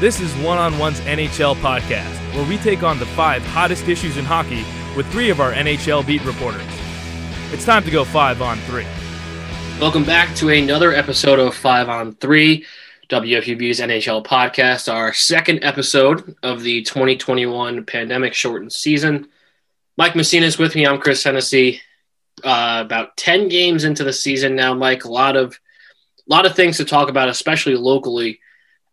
This is One on One's NHL podcast, where we take on the five hottest issues in hockey with three of our NHL beat reporters. It's time to go five on three. Welcome back to another episode of Five on Three, WFUV's NHL podcast, our second episode of the 2021 pandemic shortened season. Mike Messina is with me. I'm Chris Hennessy. Uh, about 10 games into the season now, Mike. A lot of, a lot of things to talk about, especially locally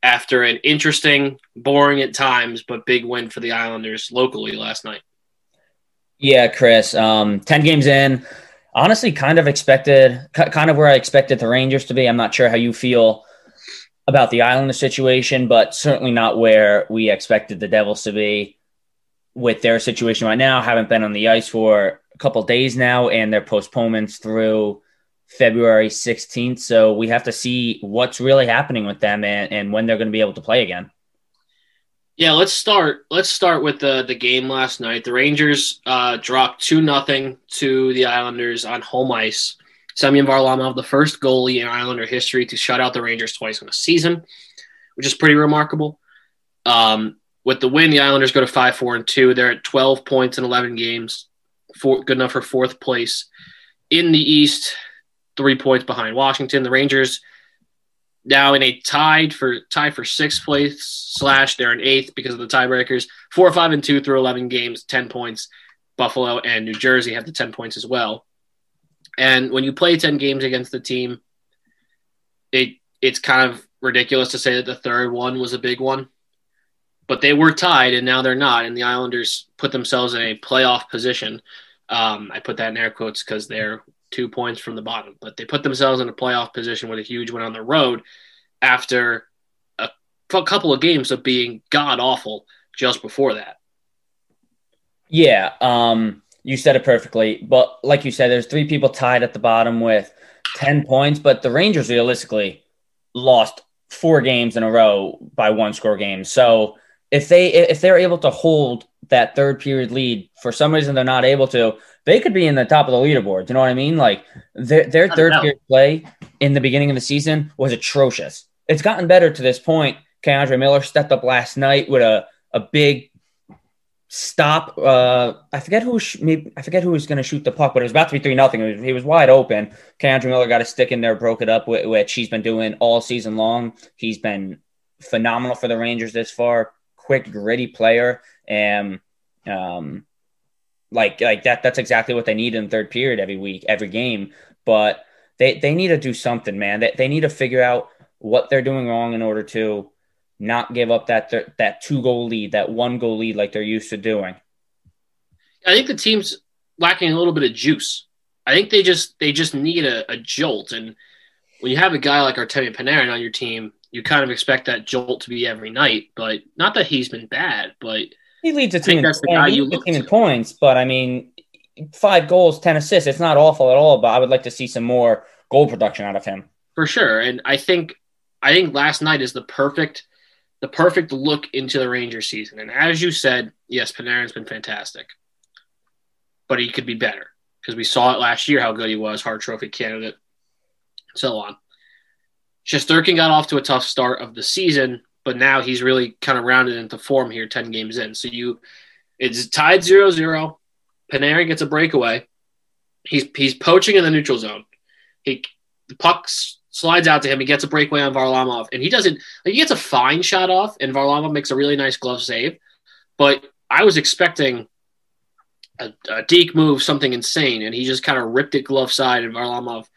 after an interesting, boring at times, but big win for the Islanders locally last night. Yeah, Chris. Um, 10 games in. Honestly, kind of expected, kind of where I expected the Rangers to be. I'm not sure how you feel about the Islanders situation, but certainly not where we expected the Devils to be with their situation right now. Haven't been on the ice for a couple days now, and their postponements through February 16th. So we have to see what's really happening with them and, and when they're going to be able to play again. Yeah, let's start. Let's start with the the game last night. The Rangers uh, dropped two nothing to the Islanders on home ice. Semyon Varlamov, the first goalie in Islander history to shut out the Rangers twice in a season, which is pretty remarkable. Um, with the win, the Islanders go to five, four, and two. They're at twelve points in eleven games, for, good enough for fourth place in the East three points behind Washington. The Rangers now in a tied for tie for sixth place slash they're in eighth because of the tiebreakers. Four, five, and two through eleven games, ten points. Buffalo and New Jersey have the ten points as well. And when you play ten games against the team, it it's kind of ridiculous to say that the third one was a big one. But they were tied and now they're not, and the Islanders put themselves in a playoff position. Um, I put that in air quotes because they're two points from the bottom, but they put themselves in a playoff position with a huge win on the road after a, a couple of games of being god awful just before that. Yeah, um, you said it perfectly. But like you said, there's three people tied at the bottom with 10 points, but the Rangers realistically lost four games in a row by one score games. So if they if they're able to hold that third period lead, for some reason they're not able to, they could be in the top of the leaderboard. You know what I mean? Like their their third period play in the beginning of the season was atrocious. It's gotten better to this point. K'Andre Miller stepped up last night with a, a big stop. Uh, I forget who sh- maybe, I forget who was going to shoot the puck, but it was about to be three nothing. He was wide open. K'Andre Miller got a stick in there, broke it up, which he's been doing all season long. He's been phenomenal for the Rangers this far. Quick, gritty player, and um, like like that that's exactly what they need in third period every week, every game. But they they need to do something, man. They they need to figure out what they're doing wrong in order to not give up that th- that two goal lead, that one goal lead like they're used to doing. I think the team's lacking a little bit of juice. I think they just they just need a, a jolt, and when you have a guy like Artemi Panarin on your team, you kind of expect that jolt to be every night. But not that he's been bad, but he leads a team, in, team in points, but I mean, five goals, ten assists. It's not awful at all, but I would like to see some more goal production out of him for sure. And I think, I think last night is the perfect, the perfect look into the Ranger season. And as you said, yes, Panarin's been fantastic, but he could be better because we saw it last year how good he was, Hart Trophy candidate, so on. Shesterkin got off to a tough start of the season, but now he's really kind of rounded into form here 10 games in. So you it's tied 0-0. Panarin gets a breakaway. He's he's poaching in the neutral zone. He the puck slides out to him. He gets a breakaway on Varlamov, and he doesn't. Like, he gets a fine shot off, and Varlamov makes a really nice glove save. But I was expecting a, a deke move, something insane, and he just kind of ripped it glove side, and Varlamov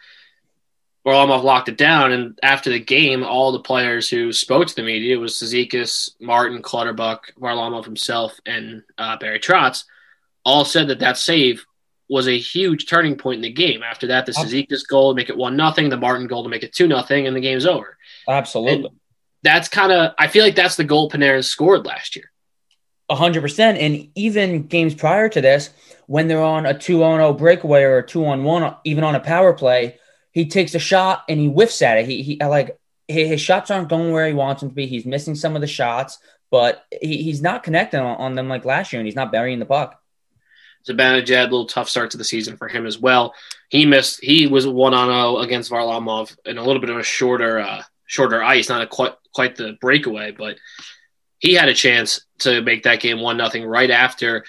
Varlamov locked it down. And after the game, all the players who spoke to the media was Cizikas, Martin, Clutterbuck, Varlamov himself, and uh, Barry Trotz all said that that save was a huge turning point in the game. After that, the Cizikas goal to make it one nothing, the Martin goal to make it two nothing, and the game's over. Absolutely. And that's kind of I feel like that's the goal Panarin scored last year. hundred percent. And even games prior to this, when they're on a two on zero breakaway or a two on one, even on a power play he takes a shot and he whiffs at it. He, he like his shots aren't going where he wants them to be. He's missing some of the shots, but he, he's not connecting on, on, them like last year, and he's not burying the puck. Zibanejad, a little tough start to the season for him as well. He missed. He was one on zero against Varlamov in a little bit of a shorter, uh, shorter ice, not a quite quite the breakaway, but he had a chance to make that game one nothing right after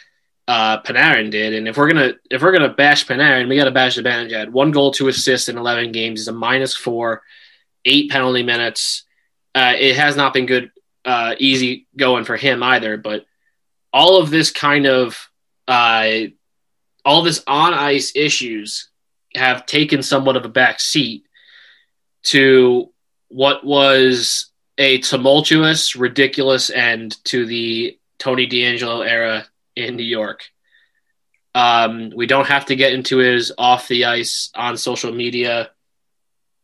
uh, Panarin did. And if we're gonna if we're gonna bash Panarin, we got to bash Zibanejad. One goal, two assists in eleven games is a minus four, eight penalty minutes. Uh, it has not been good, uh, easy going for him either. But all of this kind of uh, all this on ice issues have taken somewhat of a back seat to what was a tumultuous, ridiculous end to the Tony DeAngelo era in New York. Um, we don't have to get into his off the ice on social media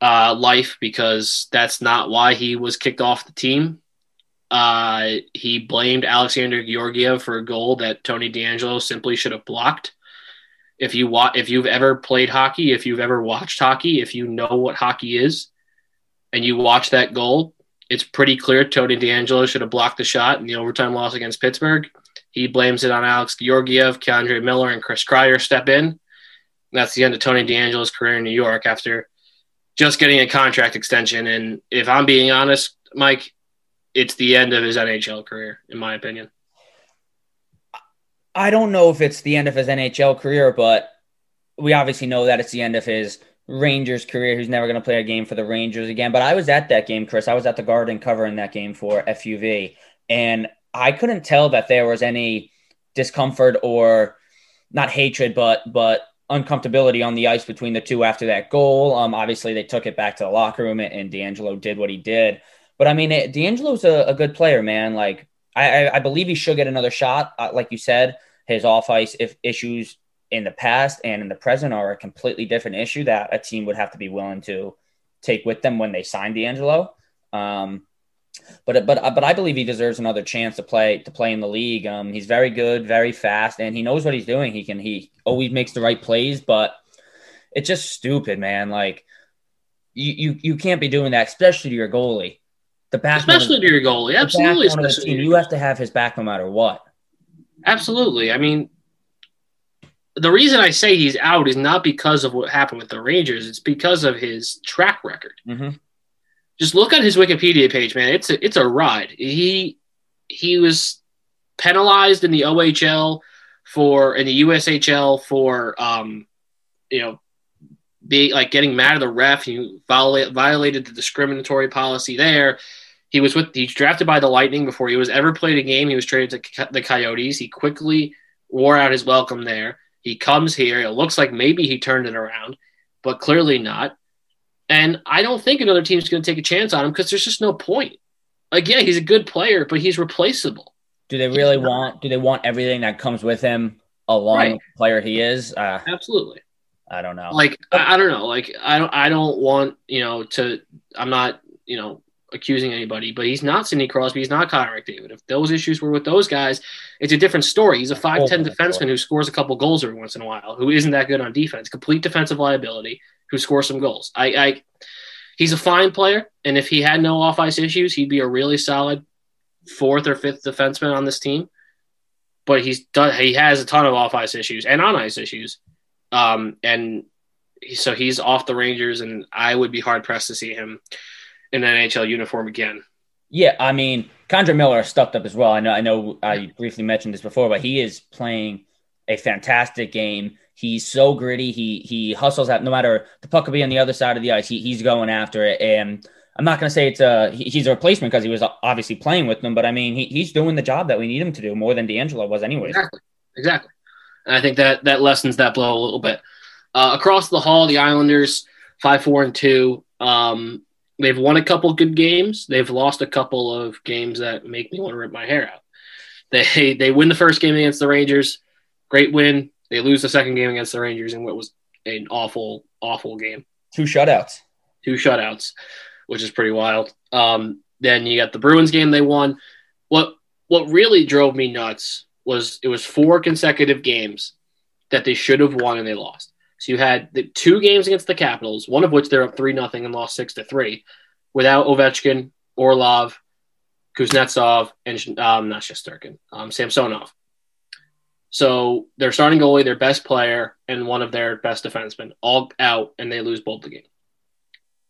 uh, life because that's not why he was kicked off the team. Uh, he blamed Alexander Georgiev for a goal that Tony DeAngelo simply should have blocked. If you wa- if you've ever played hockey, if you've ever watched hockey, if you know what hockey is, and you watch that goal, it's pretty clear Tony DeAngelo should have blocked the shot in the overtime loss against Pittsburgh. He blames it on Alex Georgiev, K'Andre Miller, and Chris Kreider step in. That's the end of Tony DeAngelo's career in New York after just getting a contract extension. And if I'm being honest, Mike, it's the end of his NHL career, in my opinion. I don't know if it's the end of his NHL career, but we obviously know that it's the end of his Rangers career. He's never going to play a game for the Rangers again. But I was at that game, Chris. I was at the Garden covering that game for FUV. And I couldn't tell that there was any discomfort or not hatred, but but uncomfortability on the ice between the two after that goal. Um, obviously they took it back to the locker room, and DeAngelo did what he did. But I mean, it, DeAngelo's a, a good player, man. Like I, I, I believe he should get another shot. Uh, like you said, his off ice if issues in the past and in the present are a completely different issue that a team would have to be willing to take with them when they sign DeAngelo. Um, but but but I believe he deserves another chance to play to play in the league. Um, he's very good, very fast, and he knows what he's doing. He can he always makes the right plays, but it's just stupid, man. Like you you you can't be doing that, especially to your goalie. The back, especially to your goalie, absolutely. The team, you have to have his back no matter what. Absolutely. I mean, the reason I say he's out is not because of what happened with the Rangers. It's because of his track record. Mm-hmm just look at his Wikipedia page, man. It's a, it's a ride. He he was penalized in the OHL for in the USHL for um you know being like getting mad at the ref. He violate, violated the discriminatory policy there. He was with he's drafted by the Lightning before he was ever played a game. He was traded to the Coyotes. He quickly wore out his welcome there. He comes here. It looks like maybe he turned it around, but clearly not. And I don't think another team's going to take a chance on him because there's just no point. Like, yeah, he's a good player, but he's replaceable. Do they really want? Do they want everything that comes with him along right. the player he is? Uh, Absolutely. I don't know. Like, I, I don't know. Like, I don't. I don't want you know to. I'm not you know accusing anybody, but he's not Sidney Crosby. He's not Connor McDavid. If those issues were with those guys, it's a different story. He's a 5'10 defenseman who scores a couple goals every once in a while, who isn't that good on defense. Complete defensive liability, who scores some goals. I, I he's a fine player, and if he had no off ice issues, he'd be a really solid fourth or fifth defenseman on this team. But he's done. He has a ton of off ice issues and on ice issues, um, and so he's off the Rangers, and I would be hard pressed to see him in an NHL uniform again. Yeah, I mean, K'Andre Miller stepped up as well. I know, I know, I briefly mentioned this before, but he is playing a fantastic game. He's so gritty. He he hustles at no matter the puck could be on the other side of the ice. He, he's going after it. And I'm not going to say it's a he's a replacement because he was obviously playing with them, but I mean he, he's doing the job that we need him to do more than DeAngelo was anyways. Exactly, exactly. And I think that that lessens that blow a little bit. Uh, across the hall, the Islanders five four and two. Um, they've won a couple good games. They've lost a couple of games that make me want to rip my hair out. They they win the first game against the Rangers, great win. They lose the second game against the Rangers in what was an awful, awful game. Two shutouts. Two shutouts, which is pretty wild. Um, then you got the Bruins game they won. What what really drove me nuts was it was four consecutive games that they should have won and they lost. So you had the two games against the Capitals, one of which they're up three nothing and lost six to three, without Ovechkin, Orlov, Kuznetsov, and um, not Shesterkin, um, Samsonov. So their starting goalie, their best player, and one of their best defensemen all out, and they lose both the game.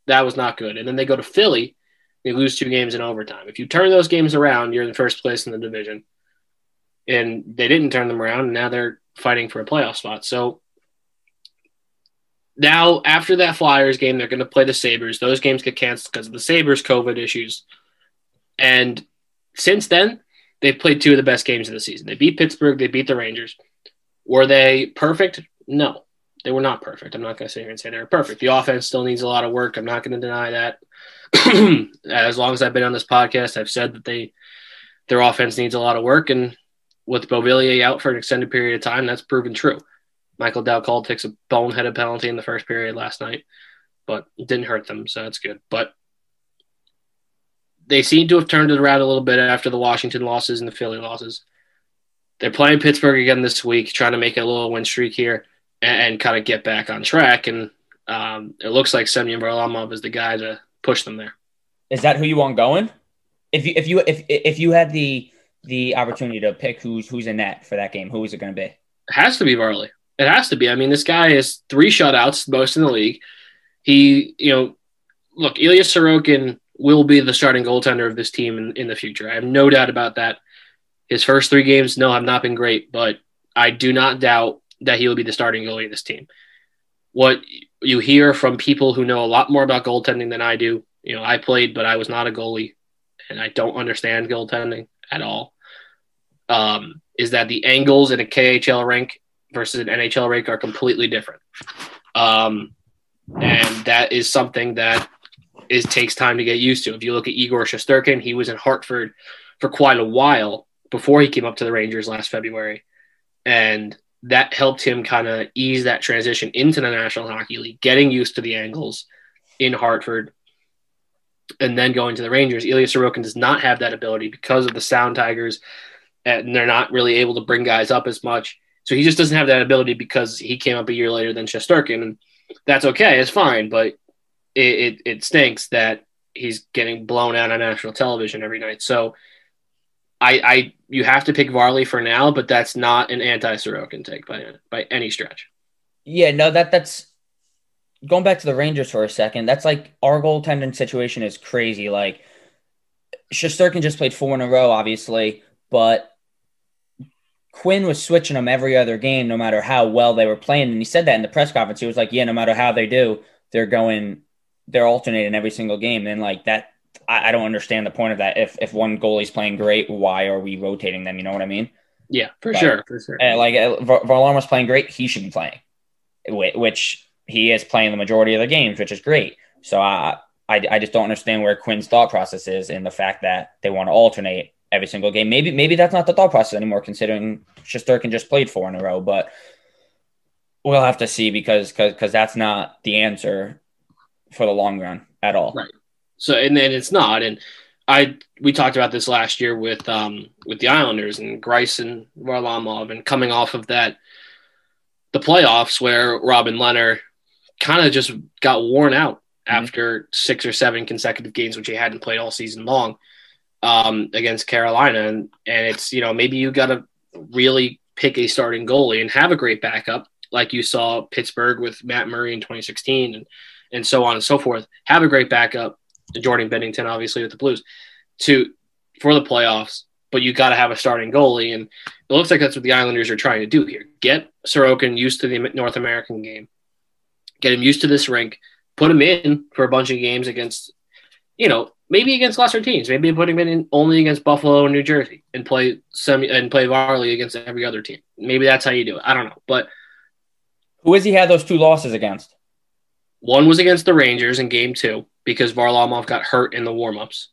That was not good. And then they go to Philly, they lose two games in overtime. If you turn those games around, you're in first place in the division. And they didn't turn them around, and now they're fighting for a playoff spot. So now, after that Flyers game, they're going to play the Sabres. Those games get canceled because of the Sabres' COVID issues. And since then, they've played two of the best games of the season. They beat Pittsburgh, they beat the Rangers. Were they perfect? No, they were not perfect. I'm not going to sit here and say they were perfect. The offense still needs a lot of work. I'm not going to deny that. as long as I've been on this podcast, I've said that they their offense needs a lot of work, and with Beauvillier out for an extended period of time, that's proven true. Michael Dal Colle takes a boneheaded penalty in the first period last night, but didn't hurt them, so that's good. But they seem to have turned it around a little bit after the Washington losses and the Philly losses. They're playing Pittsburgh again this week, trying to make a little win streak here and, and kind of get back on track. And um, it looks like Semyon Varlamov is the guy to push them there. Is that who you want going? If you if you if if you had the the opportunity to pick who's who's in net for that game, who is it going to be? It has to be Varley. It has to be. I mean, this guy has three shutouts, most in the league. He, you know, look, Ilya Sorokin will be the starting goaltender of this team in, in the future. I have no doubt about that. His first three games, no, have not been great, but I do not doubt that he will be the starting goalie of this team. What you hear from people who know a lot more about goaltending than I do, you know, I played, but I was not a goalie, and I don't understand goaltending at all. Um, is that the angles in a KHL rink versus an NHL rink are completely different, um, and that is something that is takes time to get used to. If you look at Igor Shesterkin, he was in Hartford for quite a while before he came up to the Rangers last February, and that helped him kind of ease that transition into the National Hockey League, getting used to the angles in Hartford, and then going to the Rangers. Ilya Sorokin does not have that ability because of the Sound Tigers, and they're not really able to bring guys up as much. So he just doesn't have that ability because he came up a year later than Shesterkin, and that's okay, it's fine, but it, it, it stinks that he's getting blown out on national television every night. So I, I you have to pick Varley for now, but that's not an anti Sorokin take by by any stretch. Yeah, no, that that's going back to the Rangers for a second. That's like our goaltending situation is crazy. Like Shesterkin just played four in a row, obviously, but Quinn was switching them every other game, no matter how well they were playing. And he said that in the press conference. He was like, "Yeah, no matter how they do, they're going, they're alternating every single game." And like that, I, I don't understand the point of that. If if one goalie's playing great, why are we rotating them? You know what I mean? Yeah, for but, sure, for sure. Uh, like uh, Varlamov's playing great, he should be playing, which he is playing the majority of the games, which is great. So I, I, I just don't understand where Quinn's thought process is in the fact that they want to alternate every single game. Maybe maybe that's not the thought process anymore, considering Shesterkin just played four in a row. But we'll have to see because because that's not the answer for the long run at all. Right. So and then it's not. And I we talked about this last year with um with the Islanders and and Varlamov and coming off of that the playoffs where Robin Lehner kind of just got worn out mm-hmm. after six or seven consecutive games which he hadn't played all season long um, against Carolina and and it's you know maybe you got to really pick a starting goalie and have a great backup like you saw Pittsburgh with Matt Murray in 2016 and and so on and so forth have a great backup Jordan Binnington, obviously with the Blues, to for the playoffs. But you got to have a starting goalie, and it looks like that's what the Islanders are trying to do here. Get Sorokin used to the North American game, get him used to this rink, put him in for a bunch of games against, you know, maybe against lesser teams. Maybe put him in only against Buffalo and New Jersey, and play some and play Varley against every other team. Maybe that's how you do it. I don't know, but who has he had those two losses against? One was against the Rangers in Game Two because Varlamov got hurt in the warmups.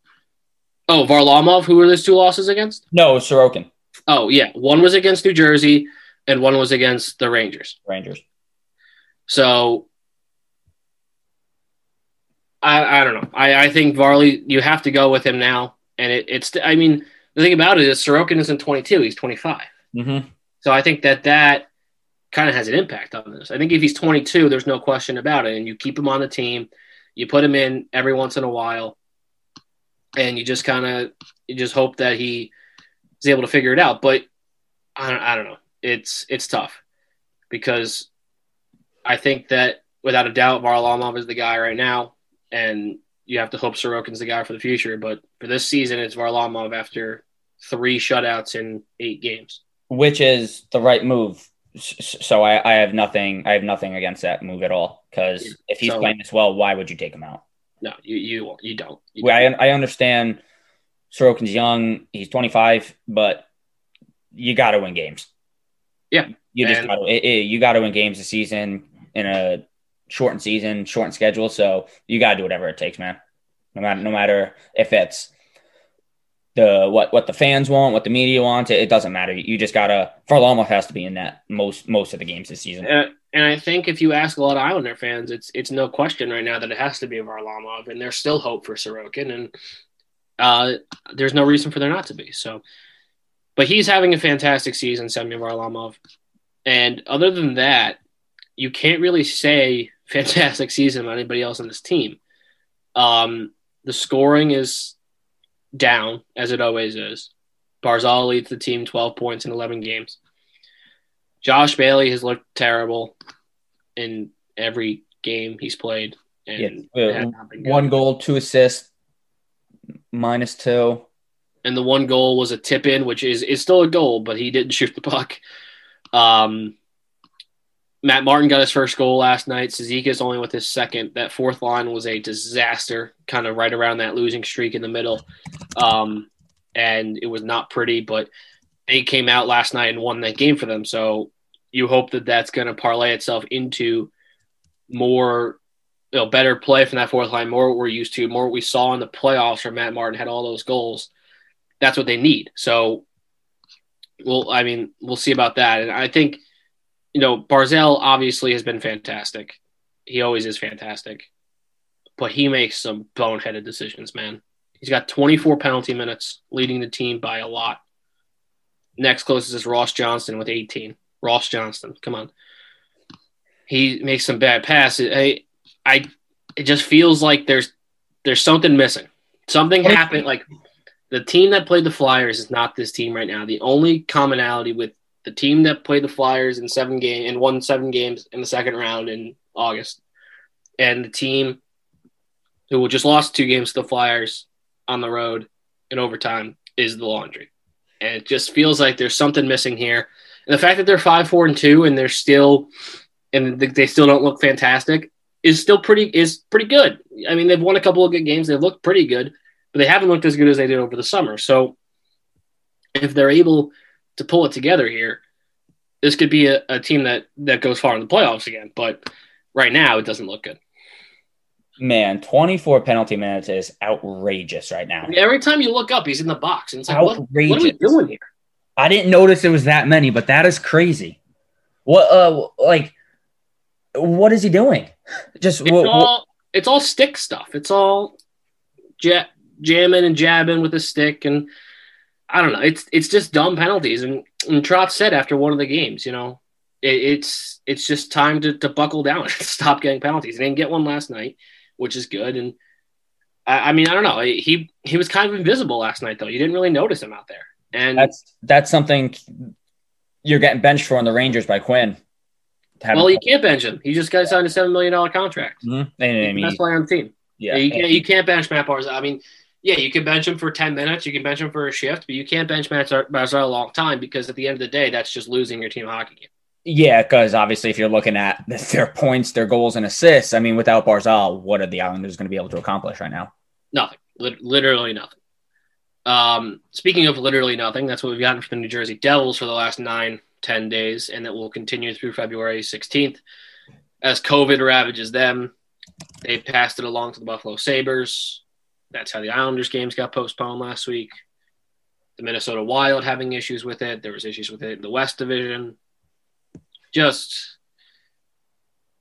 Oh, Varlamov, who were those two losses against? No, Sorokin. Oh, yeah. One was against New Jersey and one was against the Rangers. Rangers. So I, I don't know. I, I think Varley, you have to go with him now. And it, it's, I mean, the thing about it is Sorokin isn't 22, he's 25. Mm-hmm. So I think that that kind of has an impact on this. I think if he's 22, there's no question about it. And you keep him on the team you put him in every once in a while, and you just kind of you just hope that he is able to figure it out. But I don't, I don't know. It's it's tough because I think that without a doubt Varlamov is the guy right now, and you have to hope Sorokin's the guy for the future. But for this season, it's Varlamov after three shutouts in eight games, which is the right move. So I, I have nothing. I have nothing against that move at all. Because if he's so, playing this well, why would you take him out? No, you you you don't. You well, don't. I I understand. Sorokin's young. He's 25, but you got to win games. Yeah, you just got to you got to win games this season in a shortened season, shortened schedule. So you got to do whatever it takes, man. No matter no matter if it's the what what the fans want, what the media wants, it, it doesn't matter. You just gotta Varlamov has to be in that most most of the games this season. Uh, and I think if you ask a lot of Islander fans, it's it's no question right now that it has to be a Varlamov, and there's still hope for Sorokin, and uh, there's no reason for there not to be. So, but he's having a fantastic season, Semyon Varlamov, and other than that, you can't really say fantastic season about anybody else on this team. Um, the scoring is down as it always is. Barzal leads the team 12 points in 11 games. Josh Bailey has looked terrible in every game he's played. And yeah, one goal, two assists, minus two. And the one goal was a tip in, which is is still a goal, but he didn't shoot the puck. Um, Matt Martin got his first goal last night. Cizikas only with his second. That fourth line was a disaster, kind of right around that losing streak in the middle. Um, and it was not pretty, but they came out last night and won that game for them. So you hope that that's going to parlay itself into more, you know, better play from that fourth line, more what we're used to, more what we saw in the playoffs where Matt Martin had all those goals. That's what they need. So, well, I mean, we'll see about that. And I think – you know, Barzal obviously has been fantastic. He always is fantastic. But he makes some boneheaded decisions, man. He's got 24 penalty minutes, leading the team by a lot. Next closest is Ross Johnston with 18. Ross Johnston, come on. He makes some bad passes. I, I, it just feels like there's there's something missing. Something happened. Like the team that played the Flyers is not this team right now. The only commonality with the team that played the Flyers in seven game and won seven games in the second round in August, and the team who just lost two games to the Flyers on the road in overtime is the Laundry, and it just feels like there's something missing here. And the fact that they're five, four, and two, and they're still and they still don't look fantastic is still pretty is pretty good. I mean, they've won a couple of good games. They've looked pretty good, but they haven't looked as good as they did over the summer. So if they're able to pull it together here, this could be a, a team that that goes far in the playoffs again. But right now, it doesn't look good. Man, 24 penalty minutes is outrageous right now. Every time you look up, he's in the box. And it's like, what, what, are we doing here? I didn't notice it was that many, but that is crazy. What, uh, like, what is he doing? Just, it's, all, it's all stick stuff. It's all ja- jamming and jabbing with a stick. And I don't know. It's it's just dumb penalties. And, and Trotz said after one of the games, you know, it, it's it's just time to, to buckle down and stop getting penalties. He didn't get one last night, which is good. And I, I mean, I don't know. He he was kind of invisible last night, though. You didn't really notice him out there. And that's that's something you're getting benched for on the Rangers by Quinn. Well, you can't bench him. He just got signed a seven million dollar contract. Mm-hmm. And, I mean, that's why on the team. Yeah, you can't you can't bench Matt Barzal. I mean, yeah, you can bench him for 10 minutes, you can bench him for a shift, but you can't bench Matt Barzal a long time because at the end of the day, that's just losing your team hockey game. Yeah, because obviously, if you're looking at their points, their goals, and assists, I mean, without Barzal, what are the Islanders going to be able to accomplish right now? Nothing. literally nothing. Um, speaking of literally nothing, that's what we've gotten from the New Jersey Devils for the last nine, 10 days, and that will continue through February 16th. As COVID ravages them, they passed it along to the Buffalo Sabres. That's how the Islanders games got postponed last week. The Minnesota Wild having issues with it. There was issues with it in the West Division. Just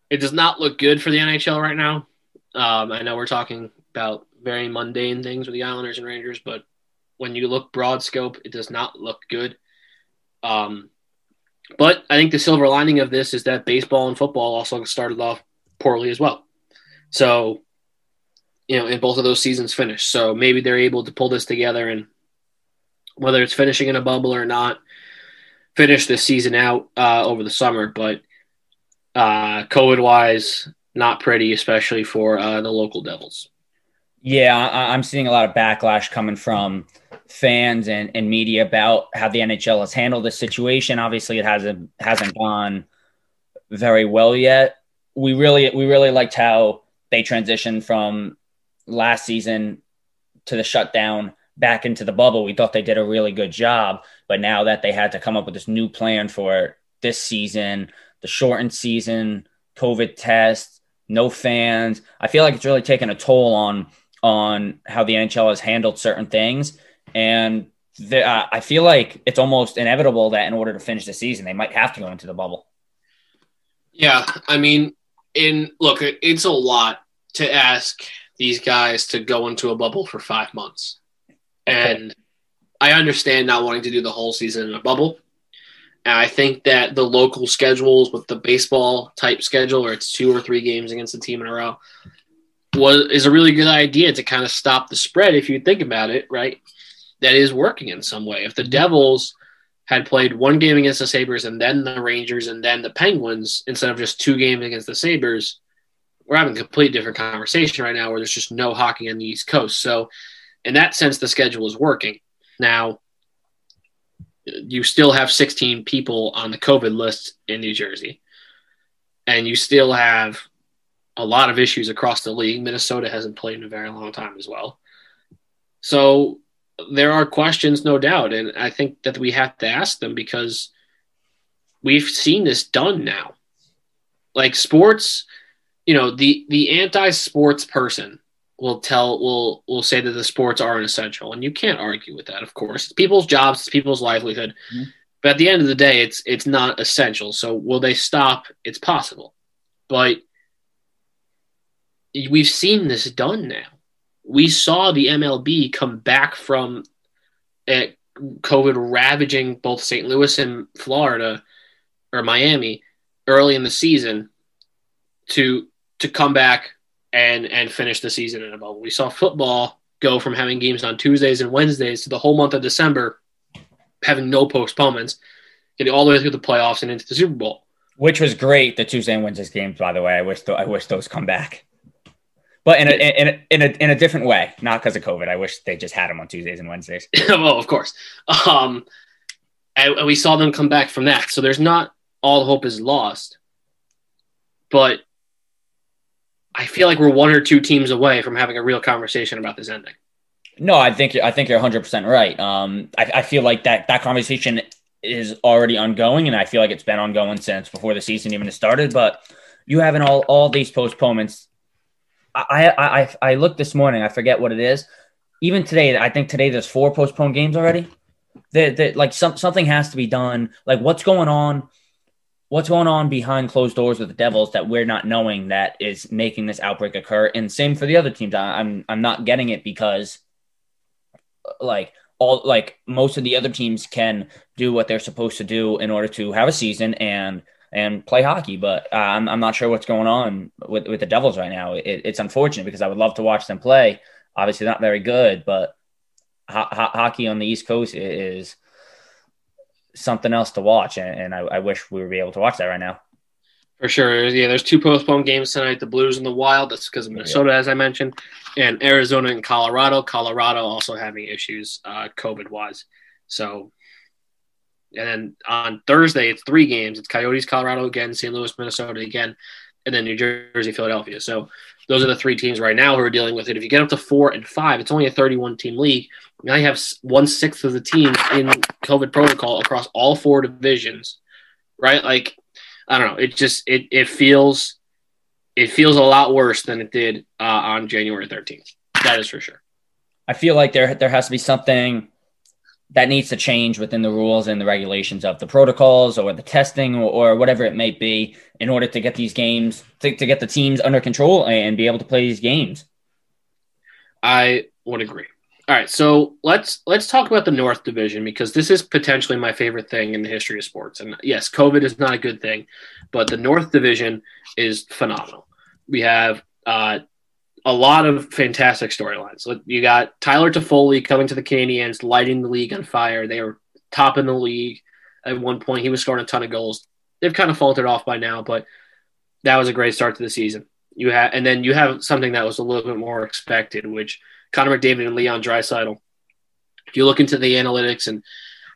it does not look good for the NHL right now. Um, I know we're talking about very mundane things with the Islanders and Rangers, but when you look broad scope, it does not look good. Um, but I think the silver lining of this is that baseball and football also started off poorly as well. So you know, in both of those seasons finished. So maybe they're able to pull this together and whether it's finishing in a bubble or not, finish this season out uh, over the summer. But uh, COVID wise, not pretty, especially for uh, the local Devils. Yeah, I, am seeing a lot of backlash coming from fans and, and media about how the NHL has handled the situation. Obviously, it hasn't hasn't gone very well yet. We really we really liked how they transitioned from last season to the shutdown back into the bubble. We thought they did a really good job, but now that they had to come up with this new plan for this season, the shortened season, COVID test, no fans, I feel like it's really taken a toll on on how the NHL has handled certain things. And the, uh, I feel like it's almost inevitable that in order to finish the season, they might have to go into the bubble. Yeah, I mean, in look, it's a lot to ask these guys to go into a bubble for five months, and I understand not wanting to do the whole season in a bubble. And I think that the local schedules with the baseball type schedule, where it's two or three games against a team in a row, was is a really good idea to kind of stop the spread if you think about it, right? That is working in some way. If the Devils had played one game against the Sabres and then the Rangers and then the Penguins instead of just two games against the Sabres, we're having a complete different conversation right now where there's just no hockey on the East Coast. So, in that sense, the schedule is working. Now, you still have 16 people on the COVID list in New Jersey, and you still have a lot of issues across the league. Minnesota hasn't played in a very long time as well. So there are questions, no doubt, and I think that we have to ask them because we've seen this done now. Like sports, you know, the the anti-sports person will tell will will say that the sports are an essential, and you can't argue with that. Of course, it's people's jobs, it's people's livelihood, mm-hmm. but at the end of the day, it's it's not essential. So will they stop? It's possible, but we've seen this done now. We saw the MLB come back from uh, COVID ravaging both St. Louis and Florida or Miami early in the season to to come back and and finish the season in a bubble. We saw football go from having games on Tuesdays and Wednesdays to the whole month of December having no postponements, getting all the way through the playoffs and into the Super Bowl. Which was great, the Tuesday and Wednesdays games, by the way. I wish th- I wish those come back but in a, in a, in a, in a different way, not because of COVID. I wish they just had them on Tuesdays and Wednesdays. well, of course. Um, and, and we saw them come back from that. So there's not all hope is lost, but I feel like we're one or two teams away from having a real conversation about this ending. No, I think I think you're 100 percent right. Um, I, I feel like that that conversation is already ongoing, and I feel like it's been ongoing since before the season even started. But you having all all these postponements I, I I looked this morning. I forget what it is. Even today, I think today there's four postponed games already. That like some something has to be done. Like what's going on? What's going on behind closed doors with the Devils that we're not knowing that is making this outbreak occur? And same for the other teams. I'm I'm not getting it because like all like most of the other teams can do what they're supposed to do in order to have a season and and play hockey. But uh, I'm, I'm not sure what's going on with, with the Devils right now. It, it's unfortunate because I would love to watch them play. Obviously, not very good, but ho- ho- hockey on the East Coast is something else to watch. And, and I, I, wish we would be able to watch that right now. For sure. Yeah, there's two postponed games tonight the Blues and the Wild. That's because of Minnesota, yeah. as I mentioned, and Arizona and Colorado. Colorado also having issues uh, COVID wise. So and then on Thursday, it's three games. It's Coyotes, Colorado again, St. Louis, Minnesota again, and then New Jersey, Philadelphia. So those are the three teams right now who are dealing with it. If you get up to four and five, it's only a 31 team league. Now you have one sixth of the teams in COVID protocol across all four divisions, right? Like, I don't know. It just it it feels it feels a lot worse than it did uh, on January 13th. That is for sure. I feel like there there has to be something that needs to change within the rules and the regulations of the protocols or the testing or, or whatever it may be in order to get these games to, to get the teams under control and be able to play these games. I would agree. All right so let's let's talk about the north division because this is potentially my favorite thing in the history of sports. And yes covid is not a good thing but the north division is phenomenal. We have uh, a lot of fantastic storylines. You got Tyler Toffoli coming to the Canadiens, lighting the league on fire. They were top in the league at one point. He was scoring a ton of goals. They've kind of faltered off by now, but that was a great start to the season. You have, and then you have something that was a little bit more expected, which Connor McDavid and Leon Draisaitl. If you look into the analytics and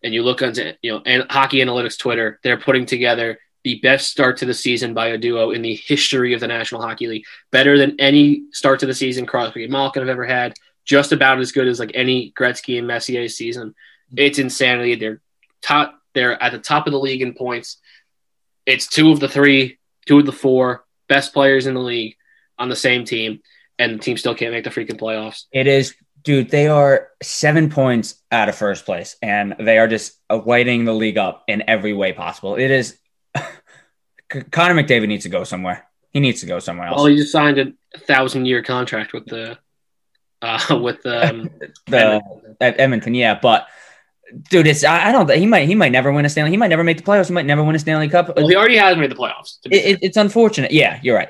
and you look onto you know and hockey analytics Twitter, they're putting together the best start to the season by a duo in the history of the National Hockey League. Better than any start to the season Crosby and Malkin have ever had. Just about as good as like any Gretzky and Messier season. It's insanity. They're top. They're at the top of the league in points. It's two of the three, two of the four best players in the league on the same team, and the team still can't make the freaking playoffs. It is, dude. They are seven points out of first place, and they are just lighting the league up in every way possible. It is. Connor McDavid needs to go somewhere. He needs to go somewhere else. Well, he just signed a thousand year contract with the uh, with um, the Edmonton. Edmonton. Yeah, but dude, it's I, I don't. He might he might never win a Stanley. He might never make the playoffs. He might never win a Stanley Cup. Well, he already has made the playoffs. It, it, it's unfortunate. Yeah, you're right.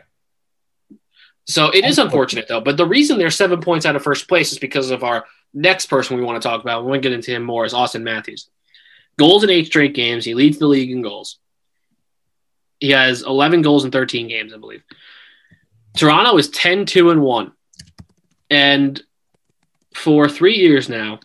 So it is unfortunate though. But the reason they're seven points out of first place is because of our next person we want to talk about. We want to get into him more is Auston Matthews. Goals in eight straight games. He leads the league in goals. He has 11 goals in 13 games, I believe. Toronto is 10 2 and 1. And for three years now,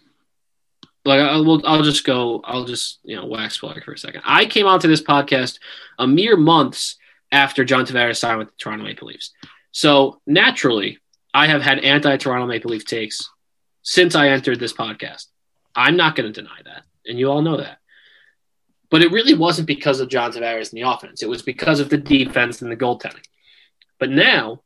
like I'll, I'll just go, I'll just, you know, wax plug for a second. I came onto this podcast a mere months after John Tavares signed with the Toronto Maple Leafs. So naturally, I have had anti Toronto Maple Leaf takes since I entered this podcast. I'm not going to deny that. And you all know that. But it really wasn't because of John Tavares in the offense. It was because of the defense and the goaltending. But now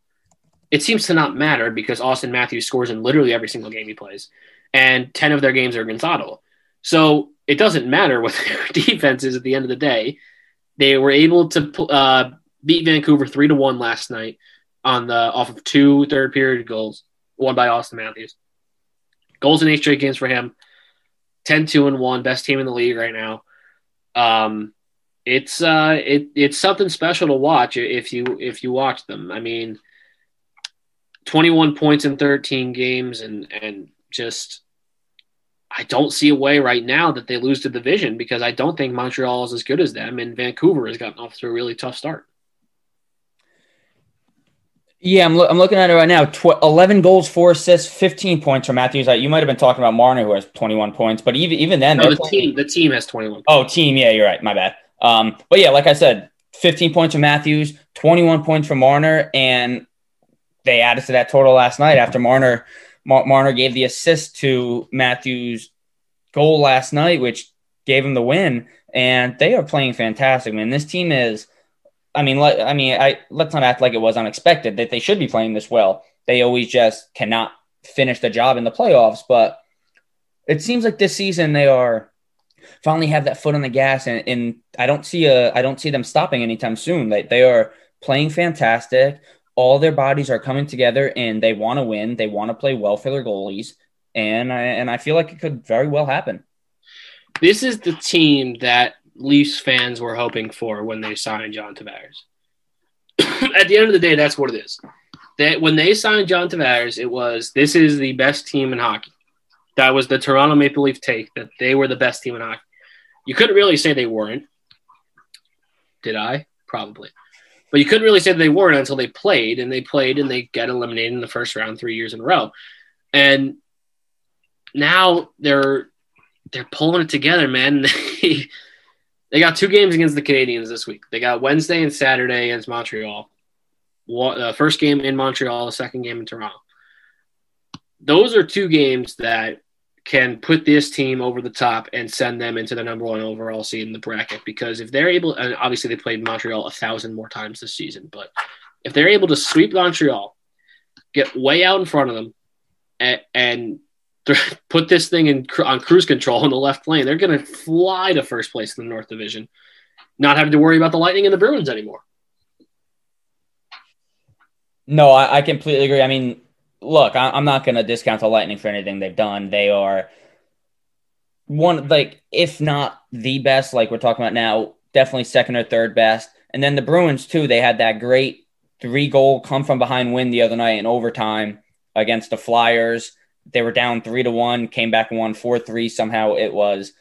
it seems to not matter because Auston Matthews scores in literally every single game he plays, and 10 of their games are against Ottawa. So it doesn't matter what their defense is at the end of the day. They were able to uh, beat Vancouver 3 to 1 last night on the off of two third period goals, one by Auston Matthews. Goals in eight straight games for him. 10 2 and 1, best team in the league right now um, it's uh, it it's something special to watch if you if you watch them. I mean, twenty one points in thirteen games, and and just I don't see a way right now that they lose to the division because I don't think Montreal is as good as them, and Vancouver has gotten off to a really tough start. Yeah, I'm, lo- I'm looking at it right now. Tw- 11 goals, four assists, 15 points for Matthews. You might have been talking about Marner, who has 21 points, but even even then, no, the team the team has 21. Points. Oh, team, yeah, you're right. My bad. Um, but yeah, like I said, 15 points for Matthews, 21 points for Marner, and they added to that total last night after Marner Mar- Marner gave the assist to Matthews' goal last night, which gave him the win. And they are playing fantastic, man. This team is I mean, let, I mean, I let's not act like it was unexpected that they should be playing this well. They always just cannot finish the job in the playoffs, but it seems like this season they are finally have that foot on the gas, and, and I don't see a I don't see them stopping anytime soon. They they are playing fantastic. All their bodies are coming together, and they want to win. They want to play well for their goalies, and I and I feel like it could very well happen. This is the team that Leafs fans were hoping for when they signed John Tavares. At the end of the day, that's what it is. That when they signed John Tavares, it was this is the best team in hockey. That was the Toronto Maple Leaf take that they were the best team in hockey. You couldn't really say they weren't. Did I? Probably. But you couldn't really say they weren't until they played, and they played and they get eliminated in the first round three years in a row. And now they're they're pulling it together, man. They got two games against the Canadiens this week. They got Wednesday and Saturday against Montreal. One, uh, first game in Montreal, the second game in Toronto. Those are two games that can put this team over the top and send them into the number one overall seed in the bracket. Because if they're able, and obviously they played Montreal a thousand more times this season, but if they're able to sweep Montreal, get way out in front of them, and, and put this thing in on cruise control in the left lane, they're going to fly to first place in the North Division, not having to worry about the Lightning and the Bruins anymore. No, I, I completely agree. I mean, look, I, am not going to discount the Lightning for anything they've done. They are one, like, if not the best, like we're talking about now, definitely second or third best. And then the Bruins, too, they had that great three goal come from behind win the other night in overtime against the Flyers they were down three to one, came back and won four three. Somehow it was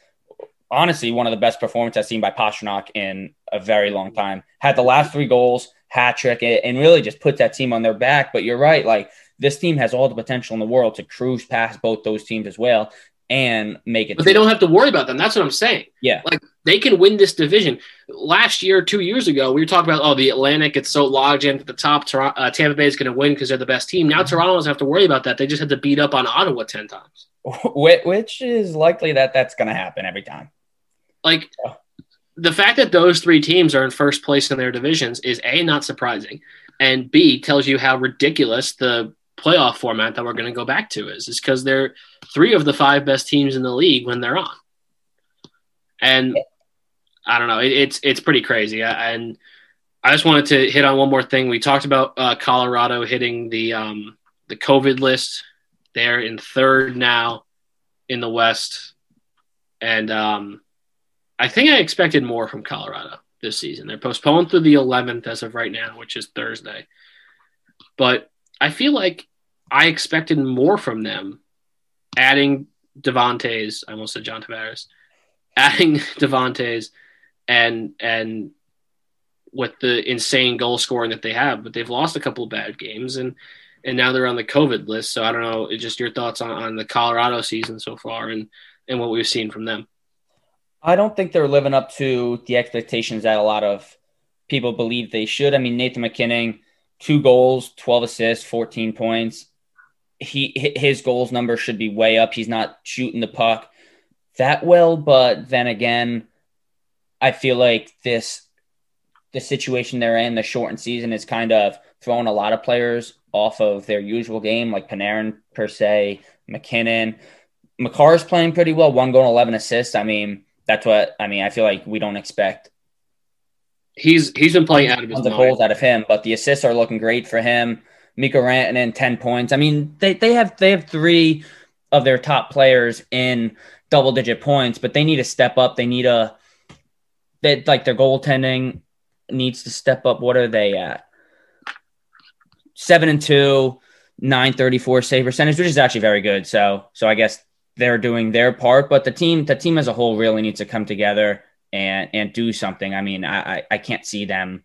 honestly one of the best performances I've seen by Pastrnak in a very long time. Had the last three goals, hat trick and really just put that team on their back. But you're right, like this team has all the potential in the world to cruise past both those teams as well and make it. But they don't have to worry about them. That's what I'm saying. Yeah. Like they can win this division. Last year, two years ago, we were talking about, oh, the Atlantic, it's so logged in at the top. Toronto, uh, Tampa Bay is going to win because they're the best team. Now mm-hmm. Toronto doesn't have to worry about that. They just had to beat up on Ottawa 10 times. Which is likely that that's going to happen every time. Like the fact that those three teams are in first place in their divisions is A, not surprising. And B, tells you how ridiculous the playoff format that we're going to go back to is. Is because they're three of the five best teams in the league when they're on. And I don't know, it, it's it's pretty crazy. And I just wanted to hit on one more thing. We talked about uh, Colorado hitting the um, the COVID list. They're in third now in the West, and um, I think I expected more from Colorado this season. They're postponed through the 11th as of right now, which is Thursday. But I feel like I expected more from them, adding Devon Toews. I almost said John Tavares, adding Devon Toews, and and with the insane goal scoring that they have, but they've lost a couple of bad games and and now they're on the COVID list. So I don't know, just your thoughts on, on the Colorado season so far and and what we've seen from them. I don't think they're living up to the expectations that a lot of people believe they should. I mean, Nathan MacKinnon, two goals, 12 assists, 14 points. He his goals number should be way up. He's not shooting the puck that well, but then again, I feel like this the situation they're in, the shortened season, is kind of throwing a lot of players off of their usual game, like Panarin per se, MacKinnon. Makar's playing pretty well, one goal, eleven assists. I mean, that's what I mean. I feel like we don't expect. He's he's been playing out of his the goals out of him, but the assists are looking great for him. Mikko Rantanen, ten points. I mean, they they have they have three of their top players in double digit points, but they need to step up. They need a they like their goaltending needs to step up. What are they at? Seven and two, 934 save percentage, which is actually very good. So so I guess they're doing their part, but the team the team as a whole really needs to come together and and do something. I mean, I I, I can't see them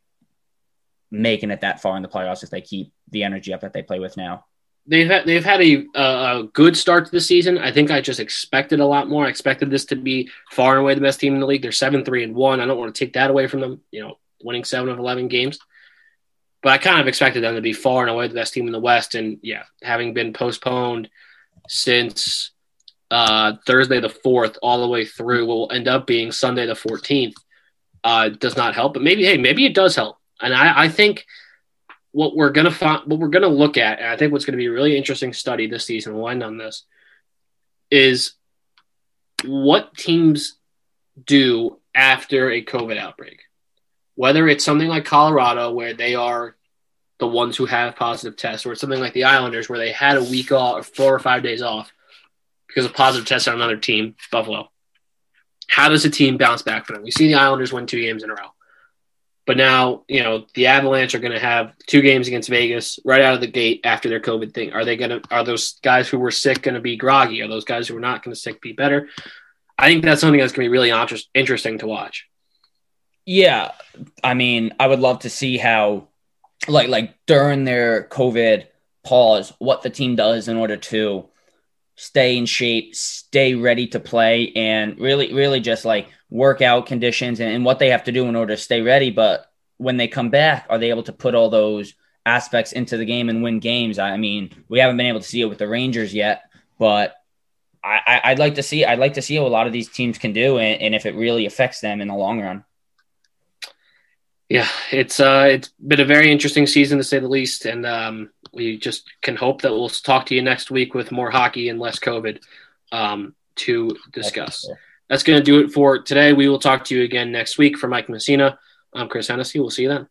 making it that far in the playoffs if they keep the energy up that they play with now. They've had they've had a, a good start to the season. I think I just expected a lot more. I expected this to be far and away the best team in the league. They're seven three and one. I don't want to take that away from them. You know, winning seven of eleven games. But I kind of expected them to be far and away the best team in the West. And yeah, having been postponed since uh, Thursday the fourth all the way through will end up being Sunday the fourteenth. Uh, does not help, but maybe hey, maybe it does help. And I, I think what we're gonna find, what we're gonna look at, and I think what's gonna be a really interesting study this season, we'll end on this, is what teams do after a COVID outbreak. Whether it's something like Colorado, where they are the ones who have positive tests, or it's something like the Islanders, where they had a week off, or four or five days off because of positive tests on another team, Buffalo. How does a team bounce back from them? We see the Islanders win two games in a row. But now, you know, the Avalanche are going to have two games against Vegas right out of the gate after their COVID thing. Are they going to, are those guys who were sick going to be groggy? Are those guys who were not going to sick be better? I think that's something that's going to be really interesting to watch. Yeah. I mean, I would love to see how, like, like during their COVID pause, what the team does in order to stay in shape, stay ready to play, and really, really just like workout conditions and, and what they have to do in order to stay ready. But when they come back, are they able to put all those aspects into the game and win games? I mean, we haven't been able to see it with the Rangers yet, but I, would like to see. I'd like to see what a lot of these teams can do, and, and if it really affects them in the long run. Yeah, it's uh, it's been a very interesting season to say the least, and um, we just can hope that we'll talk to you next week with more hockey and less COVID um, to discuss. That's going to do it for today. We will talk to you again next week. For Mike Messina, I'm Chris Hennessy. We'll see you then.